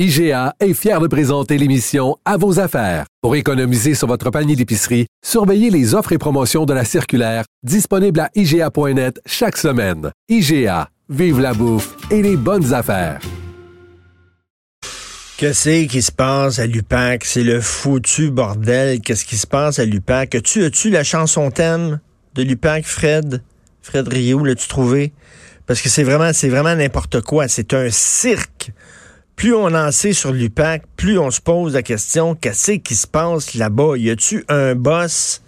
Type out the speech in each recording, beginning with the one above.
IGA est fier de présenter l'émission À vos affaires. Pour économiser sur votre panier d'épicerie, surveillez les offres et promotions de la circulaire disponible à IGA.net chaque semaine. IGA, vive la bouffe et les bonnes affaires. Qu'est-ce qui se passe à l'UPAC? C'est le foutu bordel. Qu'est-ce qui se passe à l'UPAC? As-tu, as-tu la chanson thème de l'UPAC, Fred? Fred Rio, l'as-tu trouvé? Parce que c'est vraiment, c'est vraiment n'importe quoi. C'est un cirque plus on en sait sur l'UPAC, plus on se pose la question qu'est-ce qui se passe là-bas? Y a-tu un boss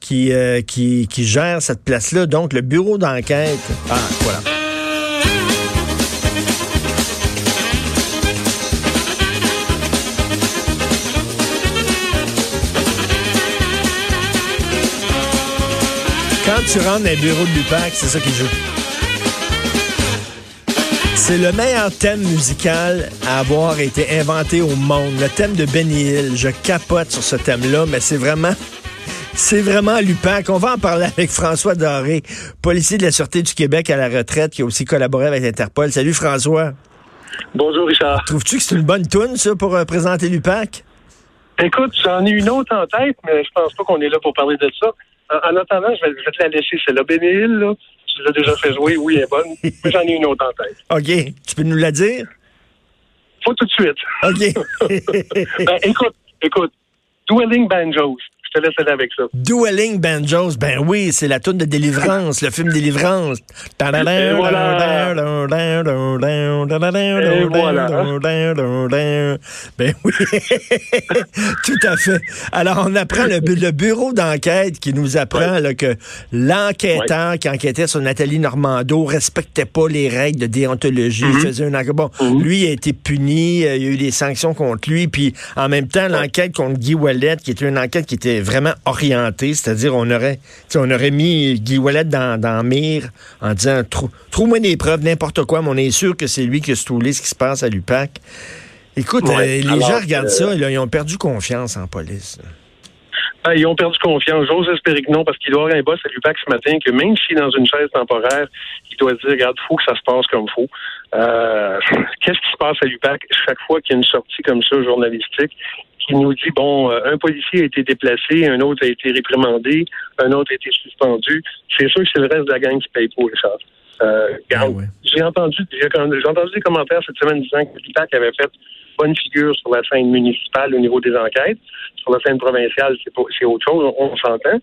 qui, euh, qui, qui gère cette place-là? Donc, le bureau d'enquête. Ah, voilà. Quand tu rentres dans le bureau de l'UPAC, c'est ça qui joue. C'est le meilleur thème musical à avoir été inventé au monde. Le thème de Benny Hill. Je capote sur ce thème-là, mais c'est vraiment c'est vraiment l'UPAC. On va en parler avec François Doré, policier de la Sûreté du Québec à la retraite, qui a aussi collaboré avec Interpol. Salut François. Bonjour Richard. Trouves-tu que c'est une bonne toune, ça, pour euh, présenter l'UPAC? Écoute, j'en ai une autre en tête, mais je pense pas qu'on est là pour parler de ça. En, attendant, je vais, te la laisser. C'est là, Hill, là tu l'as déjà fait jouer, oui, elle est bonne. Mais j'en ai une autre en tête. OK. Tu peux nous la dire? Faut tout de suite. OK. ben, écoute, écoute. Dueling Banjos te laisse aller avec ça. Dueling Banjos, ben oui, c'est la tune de Délivrance, le film Délivrance. Et voilà. Ben oui, tout à fait. Alors, on apprend le, bureau d'enquête qui nous apprend là, que l'enquêteur qui enquêtait sur Nathalie Normando respectait pas les règles de déontologie. Mhm. faisait un bon, Mhm. lui a été puni, il y a eu des sanctions contre lui, puis en même temps, l'enquête contre Guy Wallet, qui était une enquête qui était vraiment orienté, c'est-à-dire on aurait, on aurait mis Guy Wallet dans, dans mire en disant trouve-moi des preuves, n'importe quoi, mais on est sûr que c'est lui qui a stoulé ce qui se passe à l'UPAC. Écoute, euh, les gens regardent ça, là, ils ont perdu confiance en police. Ah, ils ont perdu confiance. J'ose espérer que non, parce qu'il doit y avoir un boss à l'UPAC ce matin que même s'il est dans une chaise temporaire, il doit dire, regarde, faut que ça se passe comme faut. Euh, Qu'est-ce qui se passe à l'UPAC chaque fois qu'il y a une sortie comme ça journalistique? Qui nous dit bon, euh, un policier a été déplacé, un autre a été réprimandé, un autre a été suspendu. C'est sûr que c'est le reste de la gang qui paye pour les choses. Euh, Ah ouais. J'ai entendu, j'ai entendu des commentaires cette semaine disant que l'IPAC avait fait bonne figure sur la scène municipale au niveau des enquêtes. Sur la scène provinciale, c'est autre chose, on, on s'entend.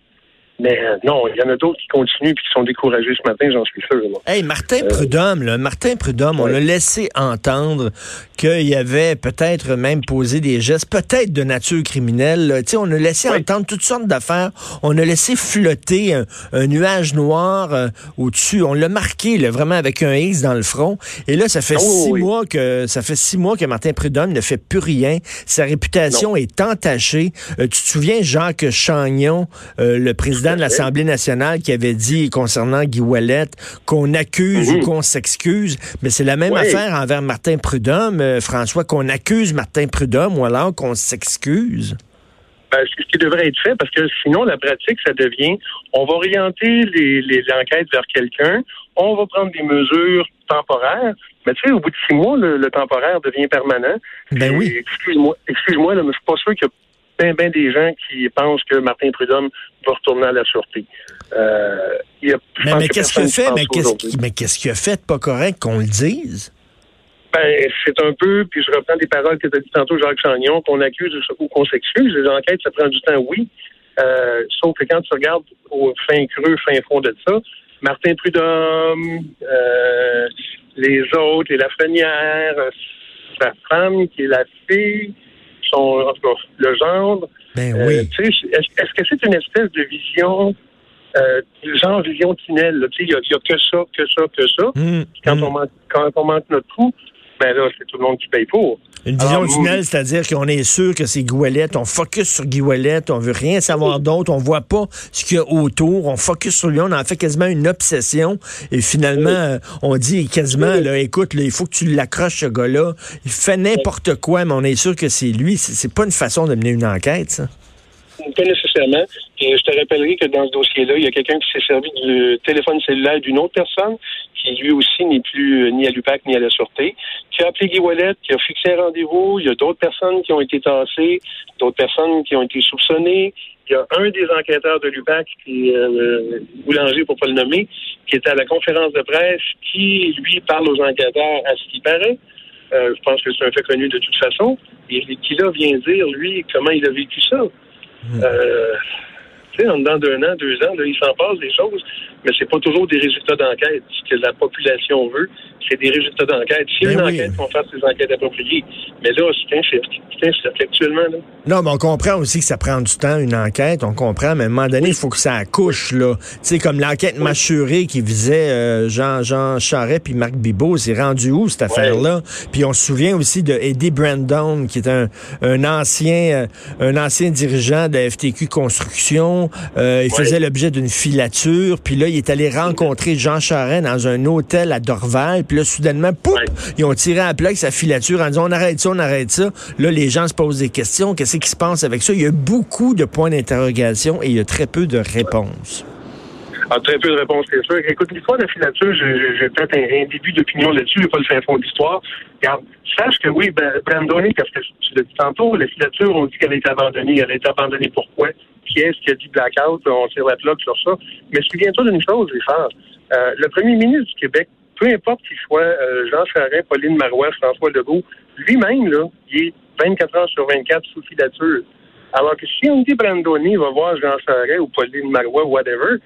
Mais euh, non, il y en a d'autres qui continuent et qui sont découragés ce matin, j'en suis sûr. moi. Hey, Martin Prudhomme, là, Martin Prudhomme, on l'a laissé entendre qu'il avait peut-être même posé des gestes, peut-être de nature criminelle. là. Tu sais, on a laissé entendre toutes sortes d'affaires. On a laissé flotter un, un nuage noir euh, au-dessus. On l'a marqué, là, vraiment avec un X dans le front. Et là, ça fait Oh, six oui. mois que ça fait six mois que Martin Prudhomme ne fait plus rien. Sa réputation est entachée. Euh, tu te souviens, Jacques Chagnon, euh, le président de l'Assemblée nationale, qui avait dit concernant Guy Wallet qu'on accuse Mhm. ou qu'on s'excuse, mais c'est la même Oui. affaire envers Martin Prudhomme, euh, François, qu'on accuse Martin Prudhomme ou alors qu'on s'excuse. Ben, c'est ce qui devrait être fait parce que sinon, la pratique, ça devient on va orienter les, les, l'enquête vers quelqu'un, on va prendre des mesures temporaires, mais tu sais, au bout de six mois, le, le temporaire devient permanent. Ben oui. Excuse-moi, excuse-moi, mais je suis pas sûr qu'il y a bien, bien des gens qui pensent que Martin Prudhomme va retourner à la sûreté. Euh, y a, Mais, mais que qu'est-ce qu'il a fait? Mais qu'est-ce qu'il a fait pas correct qu'on le dise? Ben, c'est un peu, puis je reprends des paroles que tu as dit tantôt, Jacques Chagnon, qu'on accuse ou qu'on s'excuse. Les enquêtes, ça prend du temps, oui. Euh, sauf que quand tu regardes au fin creux, fin fond de ça, Martin Prudhomme, euh, les autres, les Lafrenière, euh, sa femme, qui est la fille, son, en tout cas, le gendre. Ben Euh, oui. Est-ce est-ce que c'est une espèce de vision, euh, genre vision tunnel? là? Tu sais, Il n'y a, y a que ça, que ça, que ça. Hum, Quand, hum. on manque, quand on manque notre trou, ben là, c'est tout le monde qui paye pour. Une vision Alors, tunnel, c'est-à-dire qu'on est sûr que c'est Guy Ouellet, on focus sur Guy Ouellet, on veut rien savoir d'autre, on voit pas ce qu'il y a autour, on focus sur lui, on en fait quasiment une obsession, et finalement, euh, on dit quasiment, là, écoute, là, il faut que tu l'accroches, ce gars-là, il fait n'importe quoi, mais on est sûr que c'est lui, c'est c'est pas une façon de mener une enquête, ça. Pas nécessairement. Et je te rappellerai que dans ce dossier-là, il y a quelqu'un qui s'est servi du téléphone cellulaire d'une autre personne, qui lui aussi n'est plus euh, ni à l'UPAC ni à la Sûreté, qui a appelé Guy Wallet, qui a fixé un rendez-vous. Il y a d'autres personnes qui ont été tassées, d'autres personnes qui ont été soupçonnées. Il y a un des enquêteurs de l'UPAC, qui est euh, Boulanger, pour pas le nommer, qui était à la conférence de presse, qui, lui, parle aux enquêteurs à ce qui paraît. Euh, je pense que c'est un fait connu de toute façon. Et qui là vient dire, lui, comment il a vécu ça. Hmm. Tu sais, en dedans d'un an, deux ans, là, il s'en passe des choses, mais c'est pas toujours des résultats d'enquête. Ce que la population veut, c'est des résultats d'enquête. Si y a ben une enquête, on fasse des enquêtes appropriées. Mais là, c'est actuellement. Là. Non, mais on comprend aussi que ça prend du temps, une enquête. On comprend, mais à un moment donné, il faut que ça accouche, là. Tu sais, comme l'enquête oui. qui visait euh, Jean, Jean Charret puis Marc Bibot, c'est rendu où, cette affaire-là? Puis on se souvient aussi de Eddie Brandon, qui est un, un ancien euh, un ancien dirigeant de la FTQ Construction. Euh, il faisait l'objet d'une filature. Puis là, il est allé rencontrer Jean Charret dans un hôtel à Dorval. Puis là, soudainement, pouf, ils ont tiré à plat avec sa filature en disant on arrête ça, on arrête ça. Là, les gens se posent des questions. Qu'est-ce qui se passe avec ça? Il y a beaucoup de points d'interrogation et il y a très peu de réponses. Ah, très peu de réponses, c'est sûr. Écoute, l'histoire de la filature, j'ai peut-être un, début d'opinion là-dessus, je pas le fin fond d'histoire. Regarde, sache que oui, ben, Brandon, parce que tu l'as dit tantôt, la filature, on dit qu'elle a été abandonnée. Elle a été abandonnée pourquoi? Est-ce qui a dit blackout? On tire la plaque sur ça. Mais souviens-toi d'une chose, Richard. Euh, le premier ministre du Québec, peu importe qu'il soit euh, Jean Charest, Pauline Marois, François Legault, lui-même, là, il est 24 heures sur 24 sous filature. Alors que si dit Brandoni va voir Jean Charest ou Pauline Marois, whatever,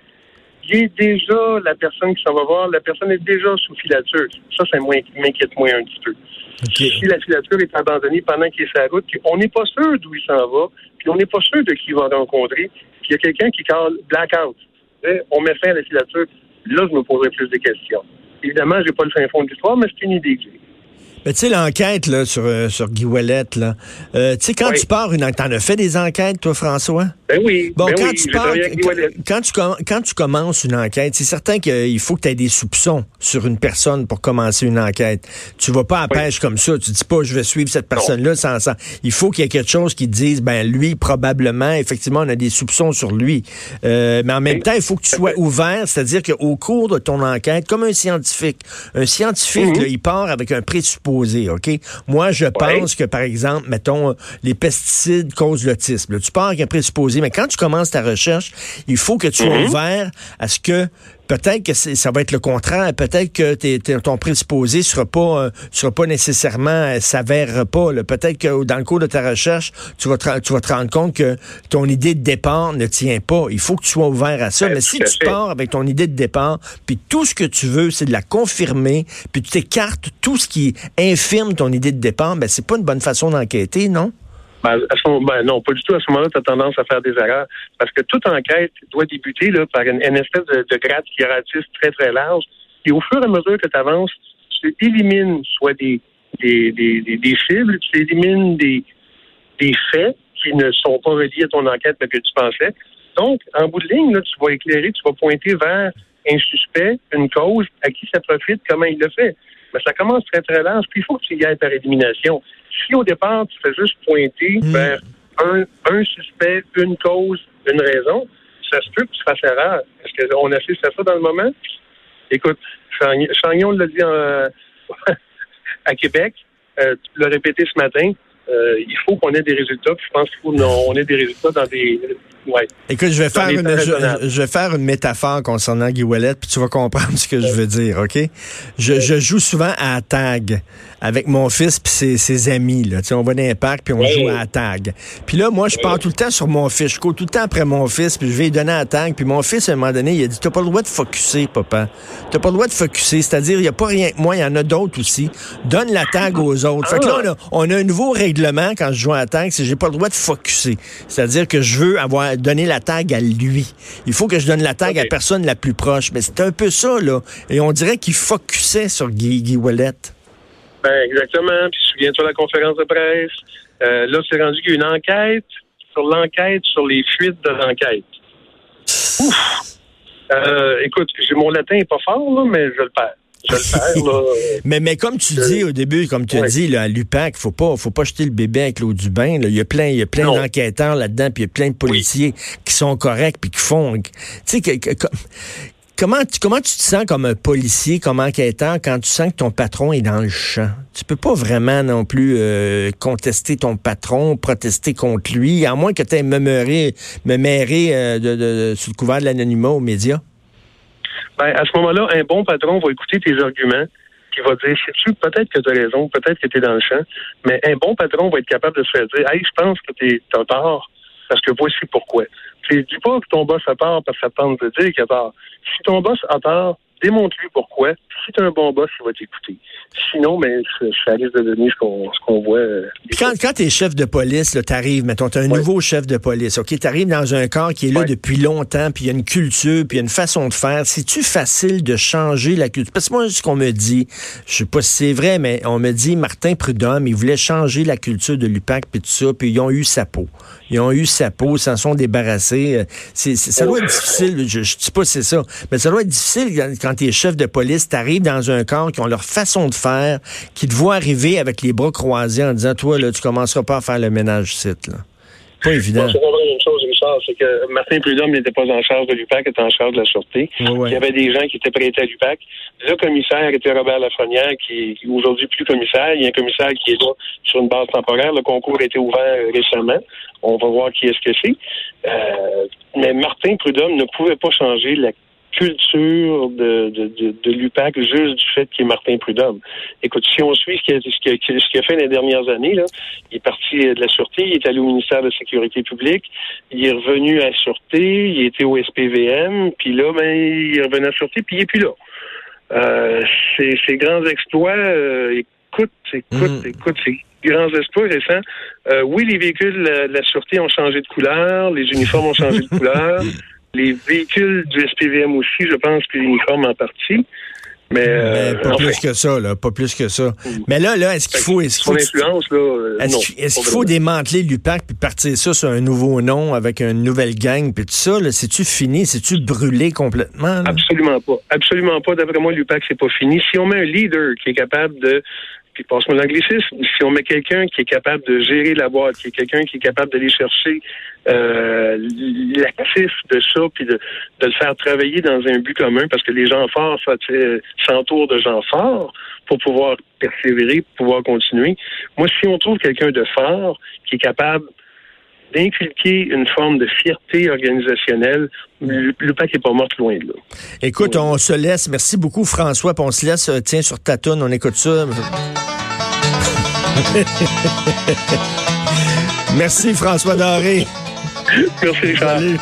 il est déjà la personne qui s'en va voir, la personne est déjà sous filature. Ça, ça m'inquiète moins un petit peu. Si la filature est abandonnée pendant qu'il est sur la route, on n'est pas sûr d'où il s'en va, puis on n'est pas sûr de qui il va rencontrer, puis il y a quelqu'un qui parle blackout. On met fin à la filature. Là, je me poserai plus de questions. Évidemment, j'ai pas le fin fond de l'histoire, mais c'est une idée. Mais tu sais, l'enquête là, sur, euh, sur Guy Ouellet, là, euh, tu sais, quand tu pars une enquête, t'en as fait des enquêtes, toi, François? Ben oui. Bon, ben quand, tu pars, quand, tu, quand tu commences une enquête, c'est certain qu'il faut que tu aies des soupçons sur une personne pour commencer une enquête. Tu vas pas à pêche comme ça. Tu dis pas, je vais suivre cette personne-là sans, sans. Il faut qu'il y ait quelque chose qui te dise, ben lui, probablement, effectivement, on a des soupçons sur lui. Euh, mais en même temps, il faut que tu sois ouvert, c'est-à-dire qu'au cours de ton enquête, comme un scientifique, un scientifique, mhm. il part avec un présupposé, OK? Moi, je pense que, par exemple, mettons, les pesticides causent l'autisme. Tu pars avec un présupposé mais quand tu commences ta recherche, il faut que tu sois mhm. ouvert à ce que peut-être que ça va être le contraire. Peut-être que ton présupposé sera pas euh, sera pas nécessairement euh, s'avère pas. Peut-être que dans le cours de ta recherche, tu vas te, tu vas te rendre compte que ton idée de départ ne tient pas. Il faut que tu sois ouvert à ça. Mais si tu pars avec ton idée de départ, puis tout ce que tu veux, c'est de la confirmer, puis tu t'écartes tout ce qui infirme ton idée de départ, ben c'est pas une bonne façon d'enquêter, non? Ben, ben, non, pas du tout. À ce moment-là, tu as tendance à faire des erreurs. Parce que toute enquête doit débuter là, par une, espèce de, de grade très, très large. Et au fur et à mesure que tu avances, tu élimines soit des, des, des, des, cibles, tu élimines des, des faits qui ne sont pas reliés à ton enquête mais que tu pensais. Donc, en bout de ligne, là, tu vas éclairer, tu vas pointer vers un suspect, une cause, à qui ça profite, comment il le fait. Mais ça commence très, très large, puis il faut que tu y ailles par élimination si au départ, tu fais juste pointer hmm. vers un, suspect, une cause, une raison, ça se peut que tu fasses erreur. Est-ce qu'on assiste à ça dans le moment? Écoute, Chagnon l'a dit à Québec, euh, tu l'as répété ce matin, euh, il faut qu'on ait des résultats. je pense qu'il faut qu'on ait des résultats dans des. Écoute, je vais faire une je, vais faire une métaphore concernant Guy Ouellet, puis tu vas comprendre ce que je veux dire, OK? Je, je joue souvent à tag avec mon fils puis ses, ses, amis. Là. Tu sais, on va dans un parc puis on joue à tag. Puis là, moi, je pars tout le temps sur mon fils. Je cours tout le temps après mon fils puis je vais lui donner à tag. Puis mon fils, à un moment donné, il a dit, t'as pas le droit de focuser, papa. T'as pas le droit de focuser. C'est-à-dire, il n'y a pas rien que moi, il y en a d'autres aussi. Donne la tag aux autres. Fait que là, on a, un nouveau règlement quand je joue à tag, c'est j'ai pas le droit de focuser. C'est-à-dire que je veux avoir donné la tag à lui. Il faut que je donne la tag à la personne la plus proche. Mais c'est un peu ça, là. Et on dirait qu'il focusait sur Guy, Guy ben, exactement. Puis souviens-toi de la conférence de presse. Euh, là, c'est rendu qu'il y a une enquête sur l'enquête sur les fuites de l'enquête. Ouf! Euh, écoute, mon latin n'est pas fort, là, mais je le perds. Je le faire. Là. mais, mais comme tu dis au début, comme tu as dit, là, à l'UPAC, faut pas, faut pas jeter le bébé avec l'eau du bain. Là. Il y a plein, il y a plein d'enquêteurs là-dedans, puis il y a plein de policiers qui sont corrects, puis qui font. Tu sais, Comment tu, comment tu te sens comme un policier, comme enquêteur, quand tu sens que ton patron est dans le champ? Tu peux pas vraiment non plus euh, contester ton patron, protester contre lui, à moins que tu aies me meurer, me mêler euh, de, sous le couvert de l'anonymat aux médias. Ben, à ce moment-là, un bon patron va écouter tes arguments, qui va dire, sais-tu, peut-être que tu as raison, peut-être que tu es dans le champ, mais un bon patron va être capable de se faire dire, hey, je pense que tu as tort, parce que voici pourquoi. Tu dis pas que ton boss a tort parce que ça tente de dire qu'il a tort. Si ton boss a tort, démontre-lui pourquoi. Si tu un bon boss, il va t'écouter. Sinon, mais ben, ça risque de devenir ce qu'on voit. Euh, quand, quand tu es chef de police, tu arrives, mettons, tu un nouveau chef de police, OK? Tu arrives dans un corps qui est là depuis longtemps, puis il y a une culture, puis il y a une façon de faire. C'est-tu facile de changer la culture? Parce que moi, ce qu'on me dit, je sais pas si c'est vrai, mais on me dit, Martin Prudhomme, il voulait changer la culture de l'UPAC, puis tout ça, puis ils ont eu sa peau. Ils ont eu sa peau, s'en sont débarrassés. Euh, c'est, ça doit être difficile, je, je dis pas c'est ça, mais ça doit être difficile quand, tu es chef de police, tu arrives dans un corps qui ont leur façon de faire, qui te voient arriver avec les bras croisés en disant, toi, là, tu commenceras pas à faire le ménage site, là. Pas évident. c'est une chose, Richard, c'est que Martin Prudhomme n'était pas en charge de l'UPAC, il était en charge de la sûreté. Il y avait des gens qui étaient prêtés à l'UPAC. Le commissaire était Robert Lafrenière, qui est aujourd'hui plus commissaire. Il y a un commissaire qui est là sur une base temporaire. Le concours a été ouvert récemment. On va voir qui est-ce que c'est. Euh, mais Martin Prudhomme ne pouvait pas changer la culture de, de, de, de l'UPAC juste du fait qu'il est Martin Prudhomme. Écoute, si on suit ce qu'il a, ce a, fait les dernières années, là, il est parti de la Sûreté, il est allé au ministère de la Sécurité publique, il est revenu à la Sûreté, il était au SPVM, puis là, ben, il est revenu à la Sûreté, puis il est plus là. Euh, ces, grands exploits, euh, écoute, écoute, mm. écoute, ces grands exploits récents. Euh, oui, les véhicules de la Sûreté ont changé de couleur, les uniformes ont changé de couleur. Les véhicules du SPVM aussi, je pense que l'uniforme en partie. Mais, euh, pas plus que ça, là, pas plus que ça. Mais là, là, est-ce qu'il faut, est-ce qu'il faut, euh, est-ce qu'il faut démanteler l'UPAC puis partir ça sur un nouveau nom avec une nouvelle gang puis tout ça, là, c'est-tu fini, c'est-tu brûlé complètement? Absolument pas, absolument pas. D'après moi, l'UPAC c'est pas fini. Si on met un leader qui est capable de puis passe-moi l'anglicisme, si on met quelqu'un qui est capable de gérer la boîte, qui est quelqu'un qui est capable d'aller chercher euh, l'actif de ça, puis de, de, le faire travailler dans un but commun, parce que les gens forts s'entourent de gens forts pour pouvoir persévérer, pour pouvoir continuer. Moi, si on trouve quelqu'un de fort qui est capable d'inculquer une forme de fierté organisationnelle. Le, pack n'est pas mort loin de là. Écoute, on se laisse. Merci beaucoup, François. on se laisse, euh, tiens, sur ta tonne, on écoute ça. Merci, François Doré. Merci, Salut.